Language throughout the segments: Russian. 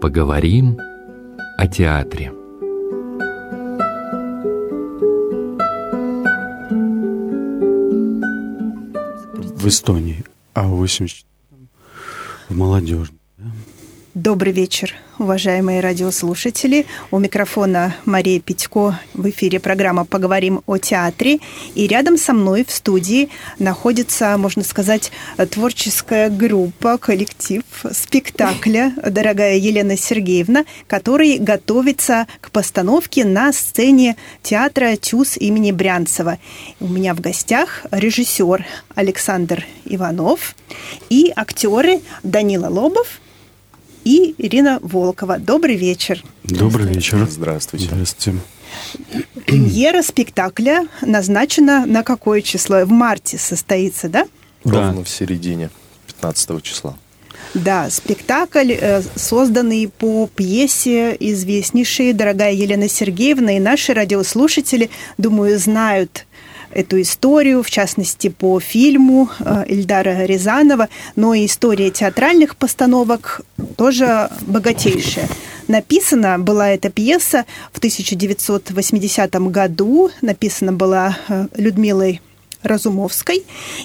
Поговорим о театре. В Эстонии, а в 80 в молодежном. Добрый вечер, уважаемые радиослушатели. У микрофона Мария Питько. В эфире программа «Поговорим о театре». И рядом со мной в студии находится, можно сказать, творческая группа, коллектив спектакля «Дорогая Елена Сергеевна», который готовится к постановке на сцене театра «Тюз» имени Брянцева. У меня в гостях режиссер Александр Иванов и актеры Данила Лобов – и Ирина Волкова. Добрый вечер. Добрый вечер. Здравствуйте. Здравствуйте. Премьера спектакля назначена на какое число? В марте состоится, да? Ровно да. в середине 15 числа. Да, спектакль, э, созданный по пьесе известнейшей «Дорогая Елена Сергеевна», и наши радиослушатели, думаю, знают эту историю, в частности, по фильму э, Ильдара Рязанова, но и история театральных постановок тоже богатейшая. Написана была эта пьеса в 1980 году, написана была э, Людмилой Разумовской.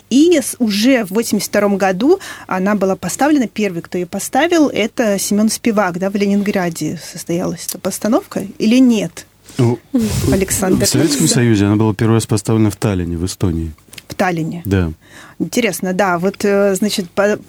И уже в 1982 году она была поставлена, первый, кто ее поставил, это Семен Спивак, да, в Ленинграде состоялась эта постановка или нет? Ну, Александр. В Советском Союзе она была первый раз поставлена в Таллине, в Эстонии. В Таллине? Да. Интересно, да. Вот, э, значит,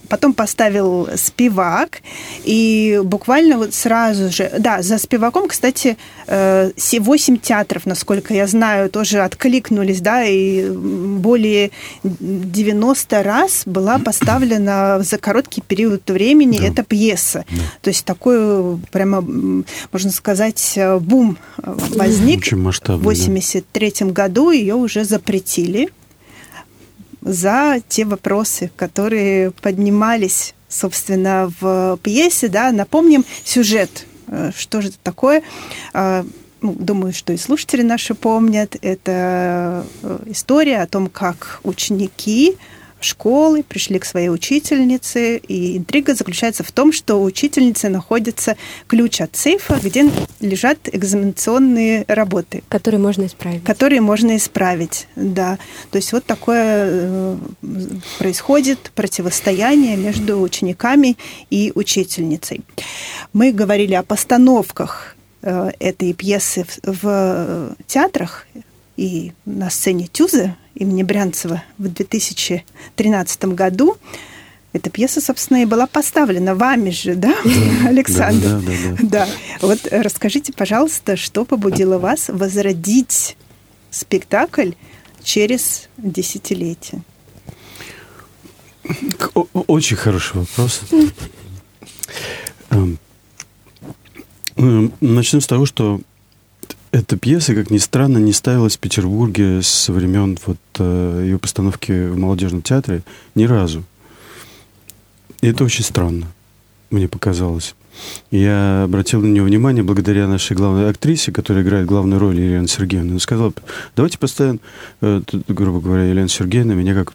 потом поставил спивак, и буквально вот сразу же... Да, за спиваком, кстати, 8 э, театров, насколько я знаю, тоже откликнулись, да, и более 90 раз была поставлена за короткий период времени да. эта пьеса. Да. То есть такой прямо, можно сказать, бум возник. Очень масштабный, в 83 да. году ее уже запретили за те вопросы, которые поднимались, собственно, в пьесе. Да? Напомним сюжет. Э, что же это такое? А, ну, думаю, что и слушатели наши помнят. Это э, история о том, как ученики школы, пришли к своей учительнице, и интрига заключается в том, что у учительницы находится ключ от сейфа, где лежат экзаменационные работы. Которые можно исправить. Которые можно исправить, да. То есть вот такое э, происходит противостояние между учениками и учительницей. Мы говорили о постановках э, этой пьесы в, в театрах и на сцене Тюза имени Брянцева в 2013 году. Эта пьеса, собственно, и была поставлена вами же, да, да Александр? Да, да, да, да. да. Вот расскажите, пожалуйста, что побудило вас возродить спектакль через десятилетие? Очень хороший вопрос. Эм, начнем с того, что эта пьеса, как ни странно, не ставилась в Петербурге с времен вот, э, ее постановки в молодежном театре ни разу. И это очень странно, мне показалось. Я обратил на нее внимание благодаря нашей главной актрисе, которая играет главную роль Елены Сергеевны. Она сказала, давайте поставим, э, грубо говоря, Елена Сергеевна меня как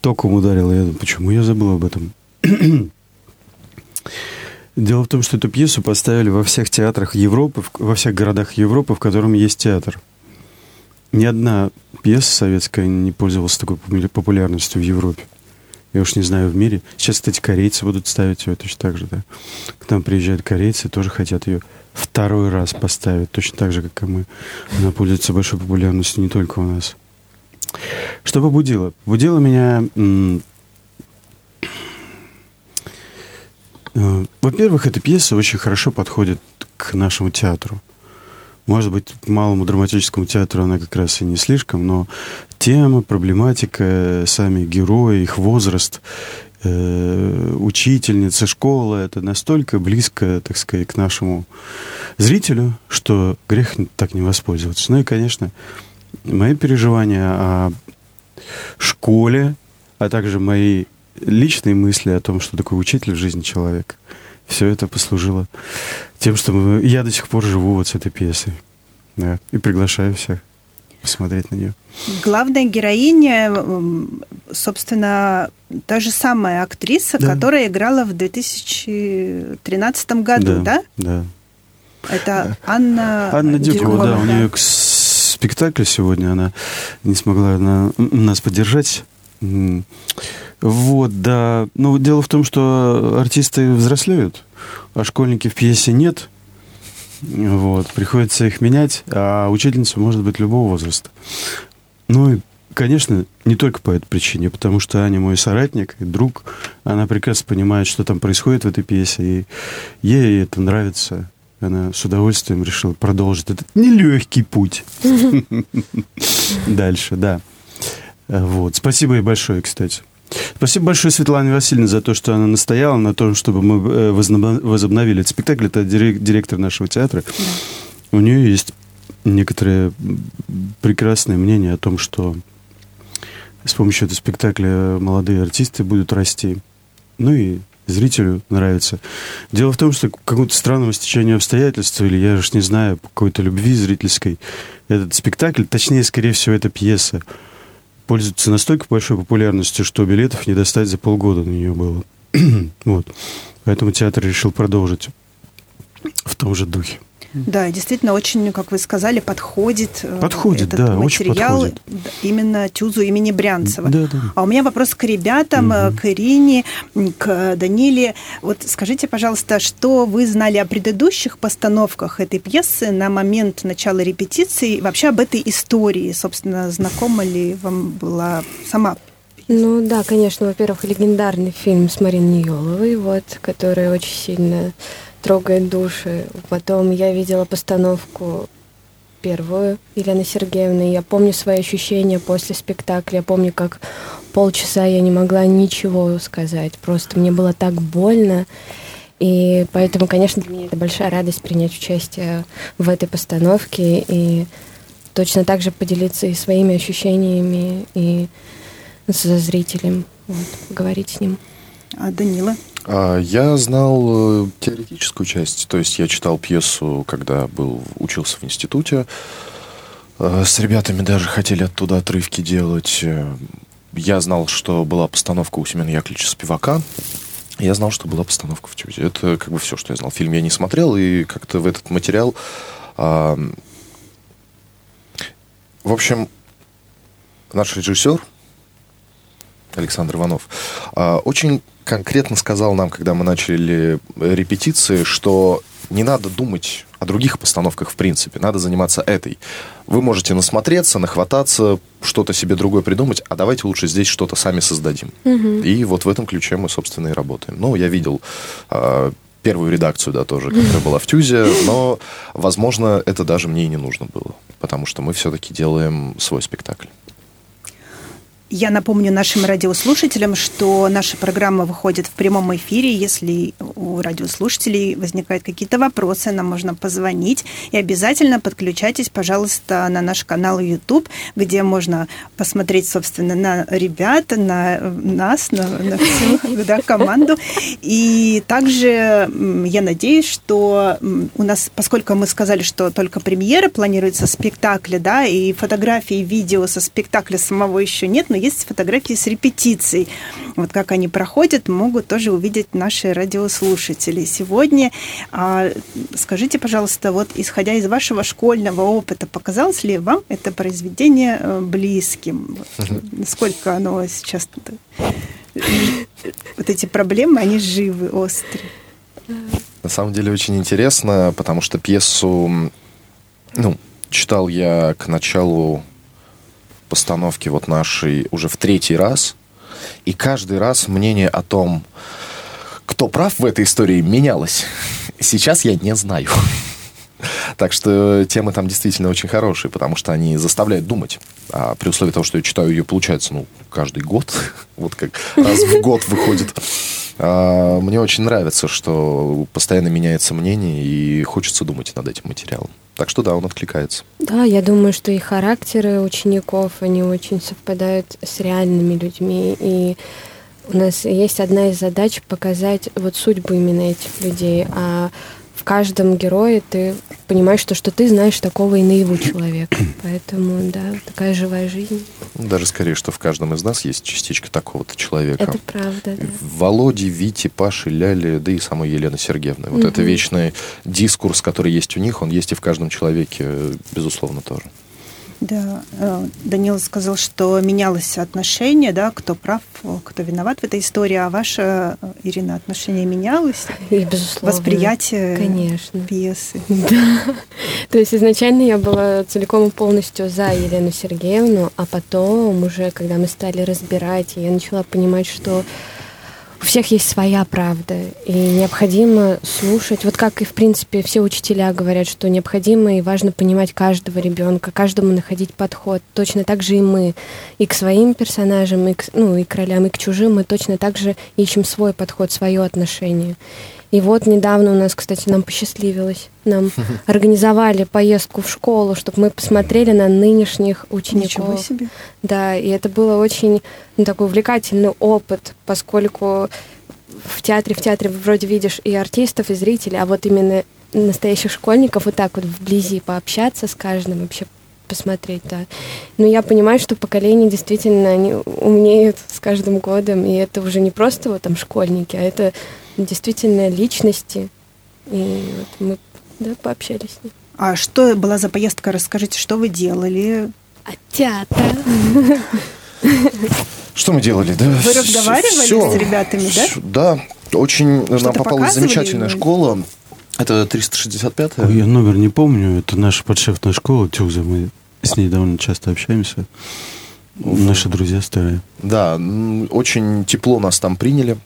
током ударила. Я думаю, почему я забыл об этом? Дело в том, что эту пьесу поставили во всех театрах Европы, во всех городах Европы, в котором есть театр. Ни одна пьеса советская не пользовалась такой популярностью в Европе. Я уж не знаю, в мире. Сейчас, кстати, корейцы будут ставить ее точно так же, да. К нам приезжают корейцы, тоже хотят ее второй раз поставить, точно так же, как и мы. Она пользуется большой популярностью не только у нас. Что побудило? Побудило меня Э, во-первых, эта пьеса очень хорошо подходит к нашему театру. Может быть, к малому драматическому театру она как раз и не слишком, но тема, проблематика, сами герои, их возраст, э, учительница, школа, это настолько близко, так сказать, к нашему зрителю, что грех так не воспользоваться. Ну и, конечно, мои переживания о школе, а также мои личные мысли о том, что такое учитель в жизни человека. Все это послужило тем, что мы, я до сих пор живу вот с этой пьесой. Да, и приглашаю всех посмотреть на нее. Главная героиня собственно, та же самая актриса, да. которая играла в 2013 году, да? Да. Это Анна, Анна Дюкова, да, у нее к спектаклю сегодня она не смогла на, нас поддержать. Вот, да. Ну, дело в том, что артисты взрослеют, а школьники в пьесе нет. Вот, приходится их менять, а учительница может быть любого возраста. Ну и, конечно, не только по этой причине, потому что Аня мой соратник и друг. Она прекрасно понимает, что там происходит в этой пьесе, и ей это нравится. Она с удовольствием решила продолжить этот нелегкий путь. Дальше, да. Вот. Спасибо ей большое, кстати. Спасибо большое Светлане Васильевне за то, что она настояла на том, чтобы мы э, возобновили этот спектакль. Это директор нашего театра. Да. У нее есть некоторые прекрасные мнения о том, что с помощью этого спектакля молодые артисты будут расти. Ну и зрителю нравится. Дело в том, что к какому-то странному стечению обстоятельств, или я же не знаю, какой-то любви зрительской, этот спектакль, точнее, скорее всего, эта пьеса, пользуется настолько большой популярностью, что билетов не достать за полгода на нее было. вот. Поэтому театр решил продолжить в том же духе. Да, действительно, очень, как вы сказали, подходит, э, подходит этот да, материал очень подходит. именно Тюзу имени Брянцева. Да, да. А у меня вопрос к ребятам, угу. к Ирине, к Даниле. Вот скажите, пожалуйста, что вы знали о предыдущих постановках этой пьесы на момент начала репетиции, вообще об этой истории, собственно, знакома ли вам была сама ну да, конечно, во-первых, легендарный фильм с Мариной Ниеловой, вот, который очень сильно трогает души. Потом я видела постановку первую Елены Сергеевны. Я помню свои ощущения после спектакля. Я помню, как полчаса я не могла ничего сказать. Просто мне было так больно. И поэтому, конечно, для меня это большая радость принять участие в этой постановке и точно так же поделиться и своими ощущениями, и со зрителем, вот, поговорить с ним. А Данила? А, я знал э, теоретическую часть, то есть я читал пьесу, когда был учился в институте. Э, с ребятами даже хотели оттуда отрывки делать. Э, я знал, что была постановка у Семена Яковлевича Спивака. Я знал, что была постановка в Тюзе. Это как бы все, что я знал. Фильм я не смотрел, и как-то в этот материал... А... В общем, наш режиссер Александр Иванов а, очень конкретно сказал нам, когда мы начали репетиции, что не надо думать о других постановках в принципе, надо заниматься этой. Вы можете насмотреться, нахвататься, что-то себе другое придумать, а давайте лучше здесь что-то сами создадим. Угу. И вот в этом ключе мы, собственно, и работаем. Ну, я видел э, первую редакцию, да, тоже, которая была в Тюзе, но, возможно, это даже мне и не нужно было, потому что мы все-таки делаем свой спектакль. Я напомню нашим радиослушателям, что наша программа выходит в прямом эфире. Если у радиослушателей возникают какие-то вопросы, нам можно позвонить. И обязательно подключайтесь, пожалуйста, на наш канал YouTube, где можно посмотреть, собственно, на ребят, на нас, на, на всю да, команду. И также я надеюсь, что у нас, поскольку мы сказали, что только премьера планируется спектакля, да, и фотографии, видео со спектакля самого еще нет, но есть фотографии с репетицией. Вот как они проходят, могут тоже увидеть наши радиослушатели. Сегодня а, скажите, пожалуйста, вот исходя из вашего школьного опыта, показалось ли вам это произведение э, близким? Насколько оно сейчас... Вот эти проблемы, они живы, острые. На самом деле очень интересно, потому что пьесу, ну, читал я к началу постановки вот нашей уже в третий раз. И каждый раз мнение о том, кто прав в этой истории, менялось. Сейчас я не знаю. Так что темы там действительно очень хорошие, потому что они заставляют думать. А при условии того, что я читаю ее, получается, ну, каждый год. Вот как раз в год выходит. А, мне очень нравится, что постоянно меняется мнение, и хочется думать над этим материалом. Так что да, он откликается. Да, я думаю, что и характеры учеников, они очень совпадают с реальными людьми. И у нас есть одна из задач показать вот судьбу именно этих людей. А в каждом герое ты понимаешь, что, что ты знаешь такого и наяву человека. Поэтому, да, такая живая жизнь. Даже скорее, что в каждом из нас есть частичка такого-то человека. Это правда, да. Володи, Вити, Паши, Ляли, да и самой Елены Сергеевны. Вот Мгм. это вечный дискурс, который есть у них, он есть и в каждом человеке, безусловно, тоже. Да, э, Данил сказал, что менялось отношение, да, кто прав, кто виноват в этой истории, а ваше, э, Ирина, отношение менялось? И, безусловно. Восприятие Конечно. пьесы? Да. То есть изначально я была целиком и полностью за Елену Сергеевну, а потом уже, когда мы стали разбирать, я начала понимать, что у всех есть своя правда, и необходимо слушать. Вот как и, в принципе, все учителя говорят, что необходимо и важно понимать каждого ребенка, каждому находить подход. Точно так же и мы. И к своим персонажам, и к, ну, и к ролям, и к чужим мы точно так же ищем свой подход, свое отношение. И вот недавно у нас, кстати, нам посчастливилось. Нам организовали поездку в школу, чтобы мы посмотрели на нынешних учеников. Ничего себе. Да, и это был очень ну, такой увлекательный опыт, поскольку в театре, в театре вроде видишь и артистов, и зрителей, а вот именно настоящих школьников вот так вот вблизи пообщаться с каждым, вообще посмотреть, да. Но я понимаю, что поколение действительно они умнеют с каждым годом, и это уже не просто вот там школьники, а это действительно личности. И вот мы да, пообщались с ними. А что была за поездка? Расскажите, что вы делали? От театра. Что мы делали? Да, Вы разговаривали всё. с ребятами, да? Да, очень нам Что-то попалась показывали замечательная или- школа. Это 365-я. Ой, я номер не помню. Это наша подшефная школа Тюза. Мы с ней довольно часто общаемся. Наши друзья старые. Да, очень тепло нас там приняли.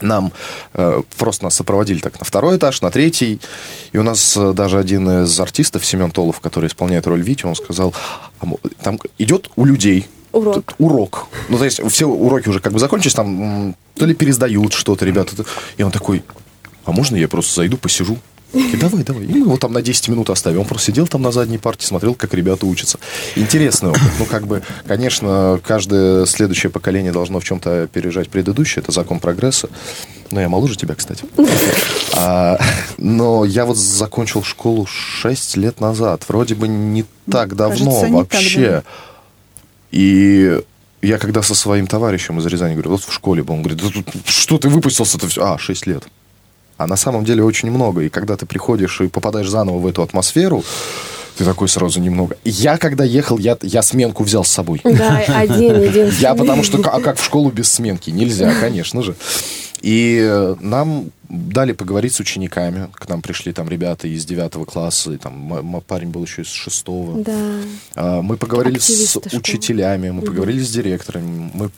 Нам э, просто нас сопроводили так на второй этаж, на третий. И у нас э, даже один из артистов, Семен Толов, который исполняет роль Вити, он сказал, «А там идет у людей Урок. урок. Ну, то есть все уроки уже как бы закончились, там то ли пересдают что-то, ребята. И он такой, а можно я просто зайду, посижу? И давай, давай. И мы его там на 10 минут оставим. Он просто сидел там на задней парте, смотрел, как ребята учатся. Интересный опыт. Ну, как бы, конечно, каждое следующее поколение должно в чем-то опережать предыдущее. Это закон прогресса. Ну, я моложе тебя, кстати. А, но я вот закончил школу 6 лет назад. Вроде бы не так давно кажется, так вообще. давно. И я когда со своим товарищем из Рязани говорю, вот в школе был, он говорит, да тут что ты выпустился-то все? А, 6 лет. А на самом деле очень много. И когда ты приходишь и попадаешь заново в эту атмосферу, ты такой сразу немного. Я когда ехал, я, я сменку взял с собой. Да, один, единственный. Я потому что, а как в школу без сменки? Нельзя, конечно же. И э, нам дали поговорить с учениками. К нам пришли там ребята из девятого класса, и там парень был еще из шестого. Да. А, Мы поговорили с Активисты школы. учителями, мы поговорили с директорами, мы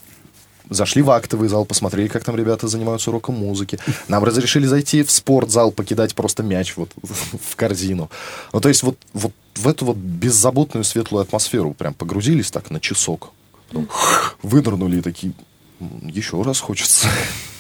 зашли в актовый зал, посмотрели, как там ребята занимаются уроком музыки. Нам разрешили зайти в спортзал, покидать просто мяч вот в корзину. Ну, то есть вот, вот в эту вот беззаботную светлую атмосферу прям погрузились так на часок. Потом вынырнули и такие, «М, еще раз хочется.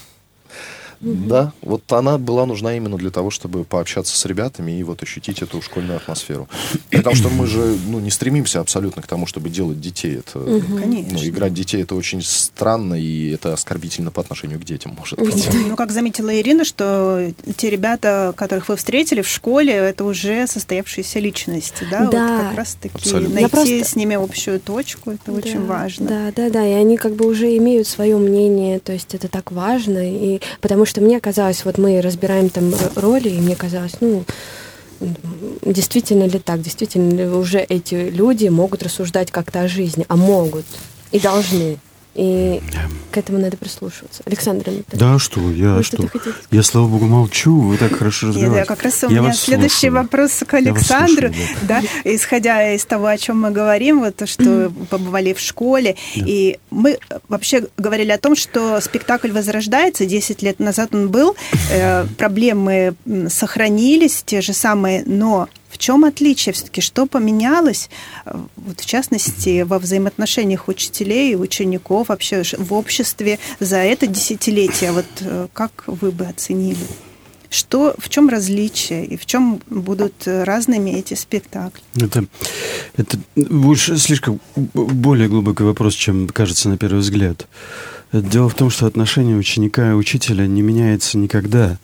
Да, вот она была нужна именно для того, чтобы пообщаться с ребятами и вот ощутить эту школьную атмосферу. Потому что мы же ну, не стремимся абсолютно к тому, чтобы делать детей. Это, Конечно. ну, играть детей это очень странно, и это оскорбительно по отношению к детям, может быть. Ну, как заметила Ирина, что те ребята, которых вы встретили в школе, это уже состоявшиеся личности, да? Да. Вот как раз-таки Абсолютно. найти просто- с ними общую точку, это очень Да, важно. Да, да, да. И они как бы уже имеют свое мнение, то есть это так важно. И потому что мне казалось, вот мы разбираем там роли, и мне казалось, ну, действительно ли так, действительно ли уже эти люди могут рассуждать как-то о жизни, а могут и должны. И к этому надо прислушиваться. Александр Анатольевич, Да, что, я вы что? хотите? Я, слава богу, молчу, вы так хорошо Нет, да, развиваете. как раз у Я меня следующий слушаю. вопрос к Я Александру. слушаю, да, исходя из того, о чем мы говорим, вот то, что побывали в школе, и мы вообще говорили о том, что спектакль возрождается. 10 лет назад он был, э, проблемы сохранились те же самые, но в чем отличие все-таки? Что поменялось, э, вот в частности, во взаимоотношениях учителей и учеников вообще в обществе за это десятилетие? Вот э, как вы бы оценили? Что, в чем различие и в чем будут разными эти спектакли? Это, это больше слишком более глубокий вопрос, чем кажется на первый взгляд. Дело в том, что отношение ученика и учителя не меняется никогда.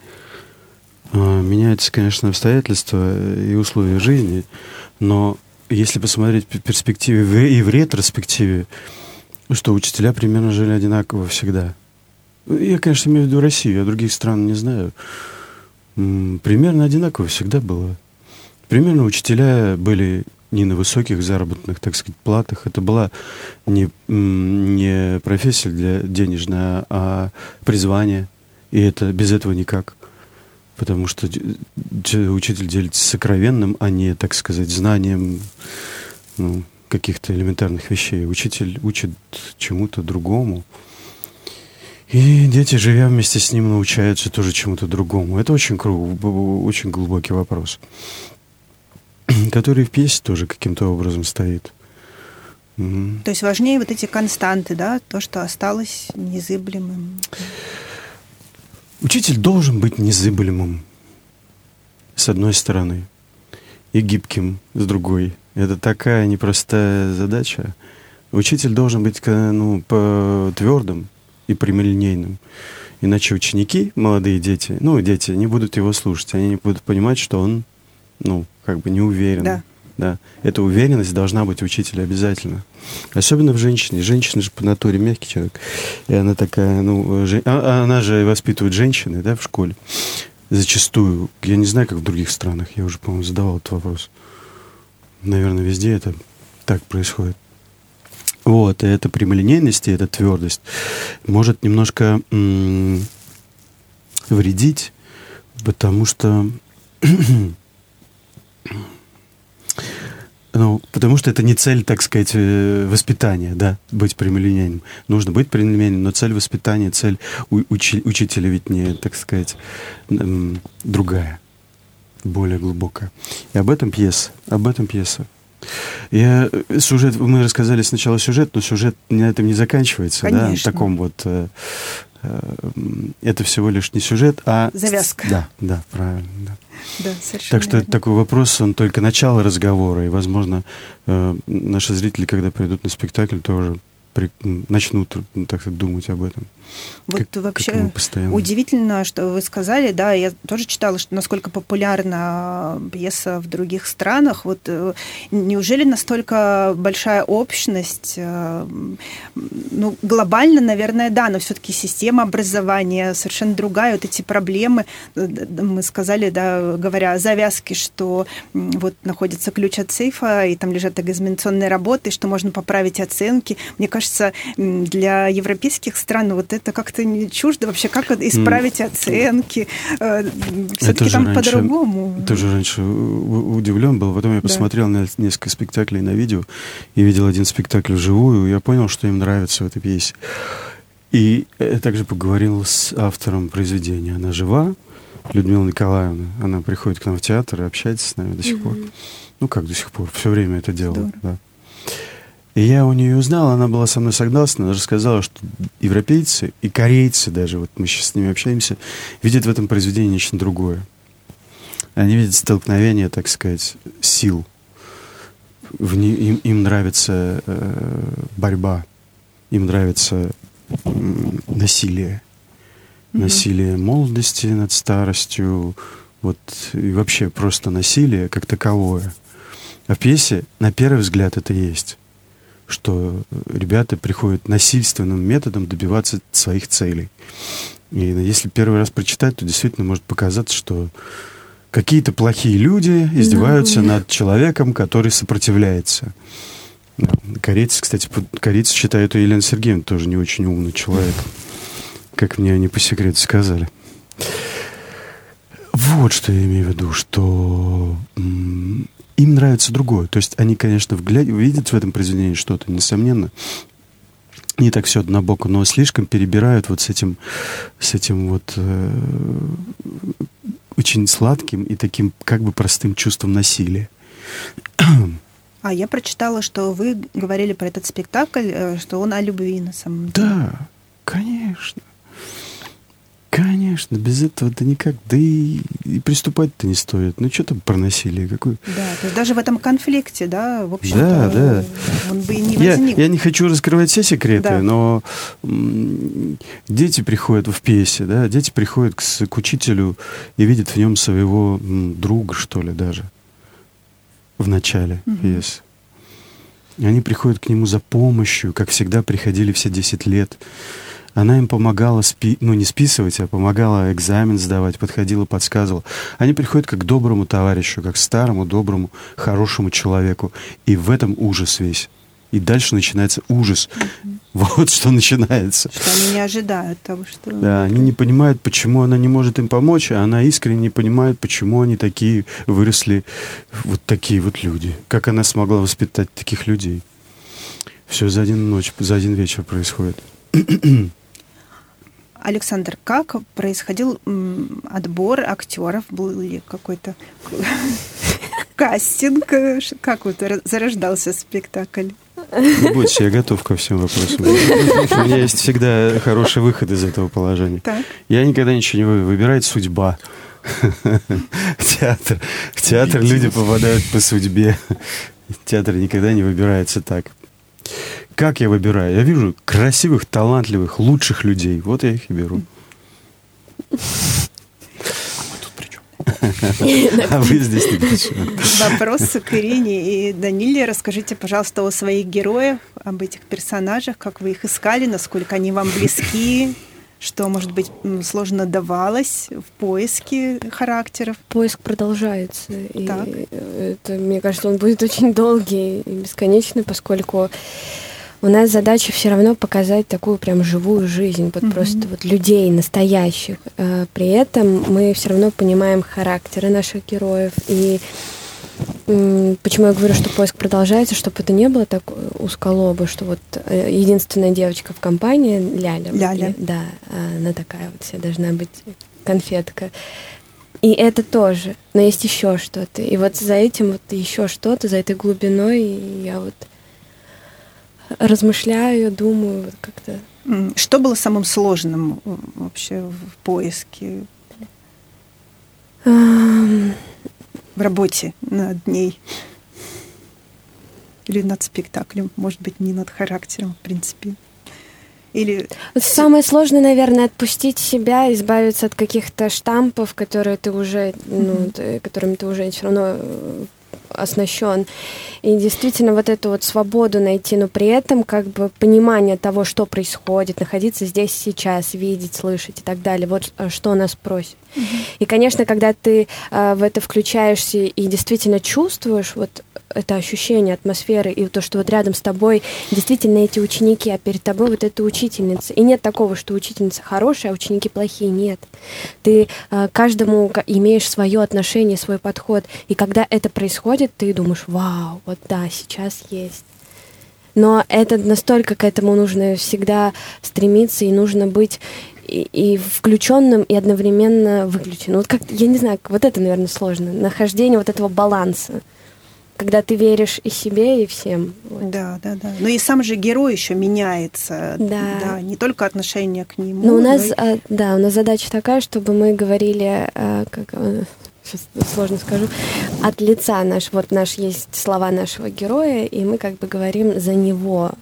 А, меняются, конечно, обстоятельства и условия жизни, но если посмотреть в перспективе и в ретроспективе, что учителя примерно жили одинаково всегда. Я, конечно, имею в виду Россию, я других стран не знаю. Примерно одинаково всегда было. Примерно учителя были не на высоких заработных, так сказать, платах. Это была не, не профессия для денежная, а призвание. И это без этого никак. Потому что учитель делится сокровенным, а не, так сказать, знанием ну, каких-то элементарных вещей. Учитель учит чему-то другому. И дети, живя вместе с ним, научаются тоже чему-то другому. Это очень, очень глубокий вопрос, который в пьесе тоже каким-то образом стоит. То есть важнее вот эти константы, да, то, что осталось незыблемым. Учитель должен быть незыблемым, с одной стороны, и гибким, с другой. Это такая непростая задача. Учитель должен быть ну, твердым и прямолинейным. Иначе ученики, молодые дети, ну, дети, не будут его слушать. Они не будут понимать, что он, ну, как бы не уверен. Да. Да. Эта уверенность должна быть учителя обязательно. Особенно в женщине. Женщина же по натуре мягкий человек. И она такая, ну, жен... А, а она же воспитывает женщины, да, в школе. Зачастую. Я не знаю, как в других странах. Я уже, по-моему, задавал этот вопрос. Наверное, везде это так происходит. Вот, и эта прямолинейность, и эта твердость может немножко м- вредить, потому что Ну, потому что это не цель, так сказать, э, воспитания, да, быть прямолинейным. Нужно быть прямолинейным, но цель воспитания, цель учи, учителя ведь не, так сказать, другая, более глубокая. И об этом пьеса, об этом пьеса. Я, э, сюжет, мы рассказали сначала сюжет, но сюжет на этом не заканчивается, Конечно. да, в таком вот э, это всего лишь не сюжет, а... Завязка. Да, да, правильно, да. Да, совершенно так что верно. это такой вопрос, он только начало разговора, и, возможно, э, наши зрители, когда придут на спектакль, тоже при, начнут так сказать, думать об этом. Вот как, вообще как удивительно, что вы сказали, да, я тоже читала, что насколько популярна пьеса в других странах. Вот э, неужели настолько большая общность? Э, ну, глобально, наверное, да, но все-таки система образования совершенно другая. Вот эти проблемы, э, мы сказали, да, говоря о завязке, что вот находится ключ от сейфа, и там лежат экзаменационные работы, что можно поправить оценки. Мне кажется, для европейских стран вот это как-то не чуждо вообще, как исправить mm. оценки. Э, Все-таки там по-другому. Тоже раньше удивлен был. Потом я да. посмотрел на несколько спектаклей на видео и видел один спектакль вживую. Я понял, что им нравится в этой пьесе. И я также поговорил с автором произведения. Она жива, Людмила Николаевна. Она приходит к нам в театр и общается с нами до сих mm-hmm. пор. Ну, как до сих пор, все время это делала. Да. И я у нее узнал, она была со мной согласна, она рассказала, что европейцы и корейцы даже, вот мы сейчас с ними общаемся, видят в этом произведении нечто другое. Они видят столкновение, так сказать, сил. В не, им, им нравится э, борьба, им нравится э, насилие. Mm-hmm. Насилие молодости над старостью, вот и вообще просто насилие как таковое. А в пьесе, на первый взгляд, это есть что ребята приходят насильственным методом добиваться своих целей. И если первый раз прочитать, то действительно может показаться, что какие-то плохие люди издеваются no. над человеком, который сопротивляется. Корейцы, кстати, корейцы считают, что Елена Сергеевна тоже не очень умный человек, как мне они по секрету сказали. Вот что я имею в виду, что им нравится другое. То есть они, конечно, вгляд... видят в этом произведении что-то, несомненно. Не так все однобоко, но слишком перебирают вот с этим, с этим вот э, очень сладким и таким как бы простым чувством насилия. А я прочитала, что вы говорили про этот спектакль, э, что он о любви на самом деле. Да, конечно. Конечно, без этого-то никак. Да и, и приступать-то не стоит. Ну, что там про насилие? Какой? Да, то есть даже в этом конфликте, да, в общем-то, Да, да. он бы и не Я, возник. я не хочу раскрывать все секреты, Да. но дети приходят в пьесе, да, дети приходят к, к учителю и видят в нем своего друга, что ли, даже в начале Мгм. пьесы. Они приходят к нему за помощью, как всегда приходили все 10 лет. Она им помогала, спи... ну не списывать, а помогала экзамен сдавать, подходила, подсказывала. Они приходят как к доброму товарищу, как к старому, доброму, хорошему человеку. И в этом ужас весь. И дальше начинается ужас. Вот что начинается. Что они не ожидают того, что... Да, они не понимают, почему она не может им помочь, а она искренне не понимает, почему они такие выросли, вот такие вот люди. Как она смогла воспитать таких людей. Все за один ночь, за один вечер происходит. Александр, как происходил отбор актеров? Был ли какой-то кастинг? Как вот зарождался спектакль? Не я готов ко всем вопросам. У меня есть всегда хороший выход из этого положения. Так. Я никогда ничего не вы- выбирает судьба. Театр. В театр люди попадают по судьбе. Театр никогда не выбирается так. Как я выбираю? Я вижу красивых, талантливых, лучших людей. Вот я их и беру. А вы здесь ни при чем. Вопрос к Ирине и Даниле. Расскажите, пожалуйста, о своих героях, об этих персонажах, как вы их искали, насколько они вам близки, что, может быть, сложно давалось в поиске характеров. Поиск продолжается. И Так. это, мне кажется, он будет очень долгий и бесконечный, поскольку у нас задача все равно показать такую прям живую жизнь, вот Мгм. просто вот людей настоящих. А При этом мы все равно понимаем характеры наших героев и Почему я говорю, что поиск продолжается, чтобы это не было так узколобо, что вот э, единственная девочка в компании Ляля. Ляля. и- да, она такая вот вся должна быть конфетка. И это тоже. Но есть еще что-то. И вот за этим вот еще что-то, за этой глубиной я вот размышляю, думаю, вот как-то. Что было самым сложным э, вообще в поиске, в работе над ней? Или над спектаклем? Может быть, не над характером, в принципе. Или Самое сложное, наверное, отпустить себя, избавиться от каких-то штампов, которые ты уже, ну, ты- которыми ты уже все равно э, оснащен. И действительно вот эту вот свободу найти, но при этом как бы понимание того, что происходит, находиться здесь сейчас, видеть, слышать и так далее. Вот э, что нас просит. И, конечно, когда ты э, в это включаешься и действительно чувствуешь вот это ощущение атмосферы и то, что вот рядом с тобой действительно эти ученики, а перед тобой вот эта учительница. И нет такого, что учительница хорошая, а ученики плохие. Нет. Ты э, каждому ка- имеешь свое отношение, свой подход. И когда это происходит, ты думаешь, вау, вот да, сейчас есть. Но это настолько к этому нужно всегда стремиться, и нужно быть и, и включенным, и одновременно выключенным. Вот как я не знаю, вот это, наверное, сложно. Нахождение вот этого баланса. Когда ты веришь и себе, и всем. Вот. Да, да, да. Но и сам же герой еще меняется. Да. не только отношение к нему. Но у нас, но и- а, да, у нас задача такая, чтобы мы говорили, а, как сейчас сложно скажу, от лица наш, вот наш есть слова нашего героя, и мы как бы говорим за него,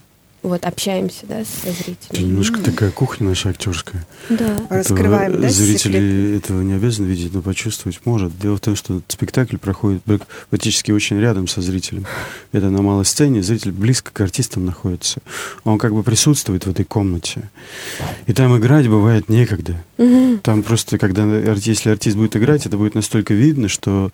вот общаемся, да, со Это зрителем. немножко такая кухня наша актерская. Да. Раскрываем, Этого да, Зрители секреты? этого не обязаны видеть, но почувствовать может. Дело в том, что спектакль проходит прак- практически очень рядом со зрителем. Это на малой сцене, зритель близко к артистам находится. Он как бы присутствует в этой комнате. И там играть бывает некогда. Мгм. Там просто, когда если артист будет играть, это будет настолько видно, что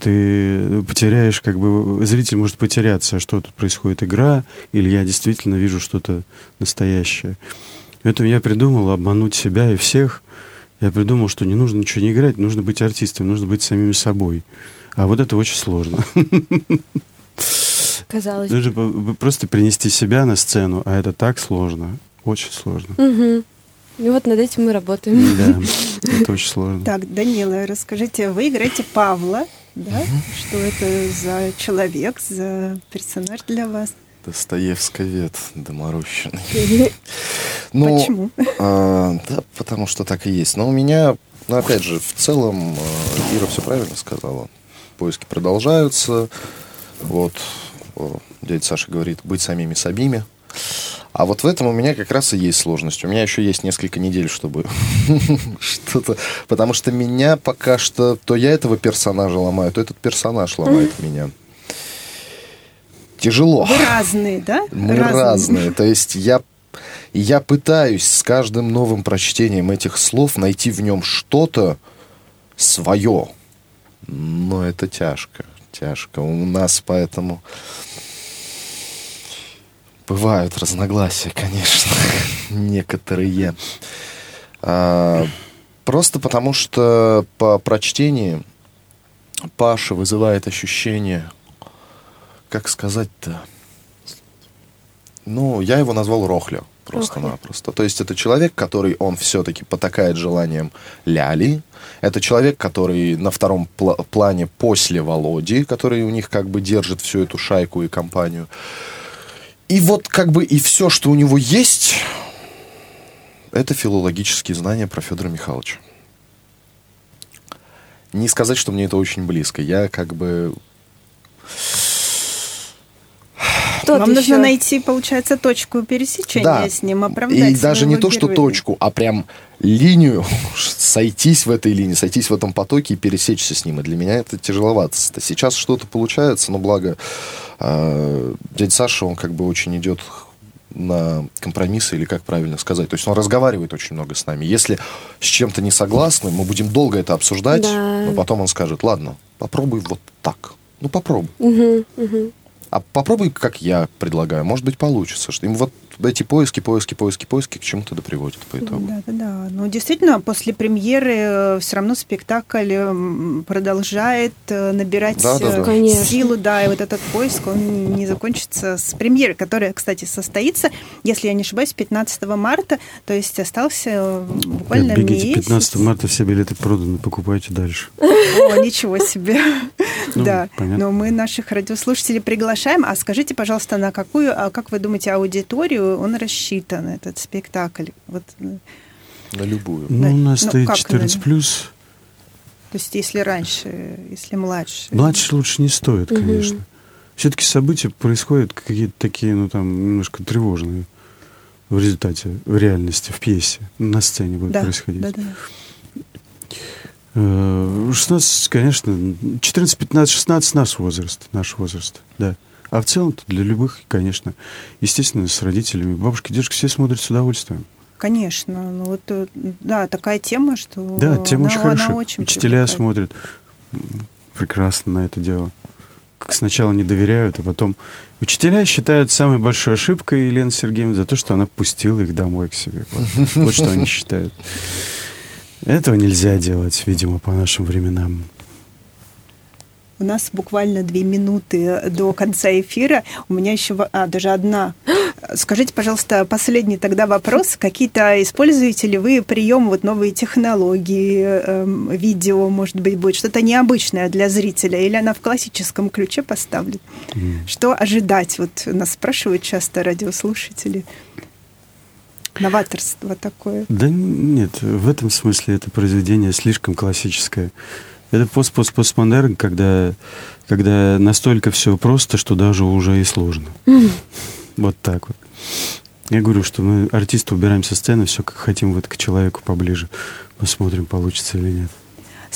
ты потеряешь, как бы, зритель может потеряться, что тут происходит игра, или я действительно вижу что-то настоящее. Поэтому я придумал обмануть себя и всех. Я придумал, что не нужно ничего не играть, нужно быть артистом, нужно быть самими собой. А вот это очень сложно. Казалось. Нужно просто принести себя на сцену, а это так сложно. Очень сложно. Мгм. И вот над этим мы работаем. Да, это очень сложно. Так, Данила, расскажите, вы играете Павла, да? Что это за человек, за персонаж для вас? Достоевсковед доморощенный. Ну, Почему? а, да, потому что так и есть. Но у меня, ну, опять же, в целом, э, Ира все правильно сказала. Поиски продолжаются. Вот, дядя Саша говорит, быть самими собими. А вот в этом у меня как раз и есть сложность. У меня еще есть несколько недель, чтобы что-то... Потому что меня пока что... То я этого персонажа ломаю, то этот персонаж ломает меня. Тяжело. Вы разные, да? Мы разные. То есть я, я пытаюсь с каждым новым прочтением этих слов найти в нем что-то свое. Но это тяжко. Тяжко. У нас поэтому бывают разногласия, конечно, некоторые. А, просто потому что по прочтении Паша вызывает ощущение, как сказать-то, ну, я его назвал Рохля. Просто-напросто. То есть это человек, который, он все-таки потакает желанием Ляли. Это человек, который на втором пла- плане после Володи, который у них как бы держит всю эту шайку и компанию. И вот как бы и все, что у него есть, это филологические знания про Федора Михайловича. Не сказать, что мне это очень близко. Я как бы... Тот Вам еще- нужно найти, получается, точку пересечения Да. с ним, оправдать И даже не то, что героя. точку, а прям линию, сойтись в этой линии, сойтись в этом потоке и пересечься с ним. И для меня это тяжеловато. Сейчас что-то получается, но благо э, дядя Саша, он как бы очень идет на компромиссы, или как правильно сказать. То есть он разговаривает очень много с нами. Если с чем-то не согласны, мы будем долго это обсуждать, Да. но потом он скажет, ладно, попробуй вот так. Ну, попробуй. Мгм, мгм. А попробуй, как я предлагаю. Может быть, получится. Что им вот эти поиски, поиски, поиски, поиски к чему-то да приводят по итогу. Да, да, да. Ну, действительно, после премьеры все равно спектакль м, продолжает э, набирать Да, да, э, да. Конечно. силу, да, и вот этот поиск, он не закончится с премьеры, которая, кстати, состоится, если я не ошибаюсь, 15 марта, то есть остался э, буквально Ребят, бегите, месяц. 15 марта все билеты проданы, покупайте дальше. О, ничего себе. Ну, Да, понятно. но мы наших радиослушателей приглашаем. А скажите, пожалуйста, на какую, а как вы думаете, аудиторию он рассчитан, этот спектакль? Вот, э, На любую. Да. Ну, у нас Ну, стоит как, 14 плюс. то есть если раньше, если младше. Младше лучше не стоит, конечно. Все-таки события происходят какие-то такие, ну там, немножко тревожные в результате, в реальности, в пьесе, на сцене будет Да, происходить. да, да. Э, 16, конечно, 14, 15, 16 наш возраст, наш возраст, да. А в целом для любых, конечно, естественно, с родителями, бабушки, дедушки все смотрят с удовольствием. Конечно. Ну, вот, э, да, такая тема, что Да, тема она, очень она хорошая. очень Учителя привлекает. смотрят прекрасно на это дело. Как сначала не доверяют, а потом... Учителя считают самой большой ошибкой Елены Сергеевны за то, что она пустила их домой к себе. Вот, вот что они считают. Этого нельзя делать, видимо, по нашим временам. У нас буквально две минуты до конца эфира. У меня еще а, даже одна. Скажите, пожалуйста, последний тогда вопрос. Какие-то используете ли вы прием, вот новые технологии, эм, видео, может быть, будет что-то необычное для зрителя, или она в классическом ключе поставлена? М. Что ожидать? Вот нас спрашивают часто радиослушатели. Новаторство такое. Да нет, в этом смысле это произведение слишком классическое. Это пост-пост-постмодерн, когда, когда настолько все просто, что даже уже и сложно. Вот так вот. Я говорю, что мы, артисты, убираем со сцены, все как хотим, вот к человеку поближе. Посмотрим, получится или нет.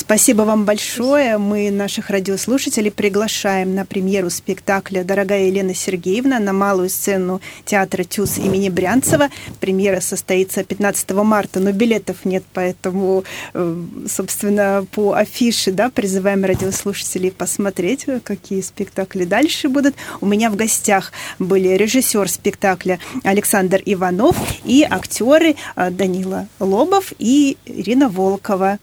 Спасибо вам большое. Мы наших радиослушателей приглашаем на премьеру спектакля «Дорогая Елена Сергеевна» на малую сцену театра ТЮЗ имени Брянцева. Премьера состоится 15 марта, но билетов нет, поэтому, э, собственно, по афише да, призываем радиослушателей посмотреть, э, какие спектакли дальше будут. У меня в гостях были режиссер спектакля Александр Иванов и актеры э, Данила Лобов и Ирина Волкова.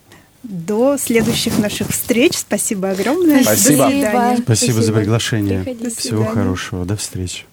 До следующих наших встреч. Спасибо огромное. Спасибо. До свидания. Спасибо, за приглашение. Приходите. Всего хорошего. До встречи.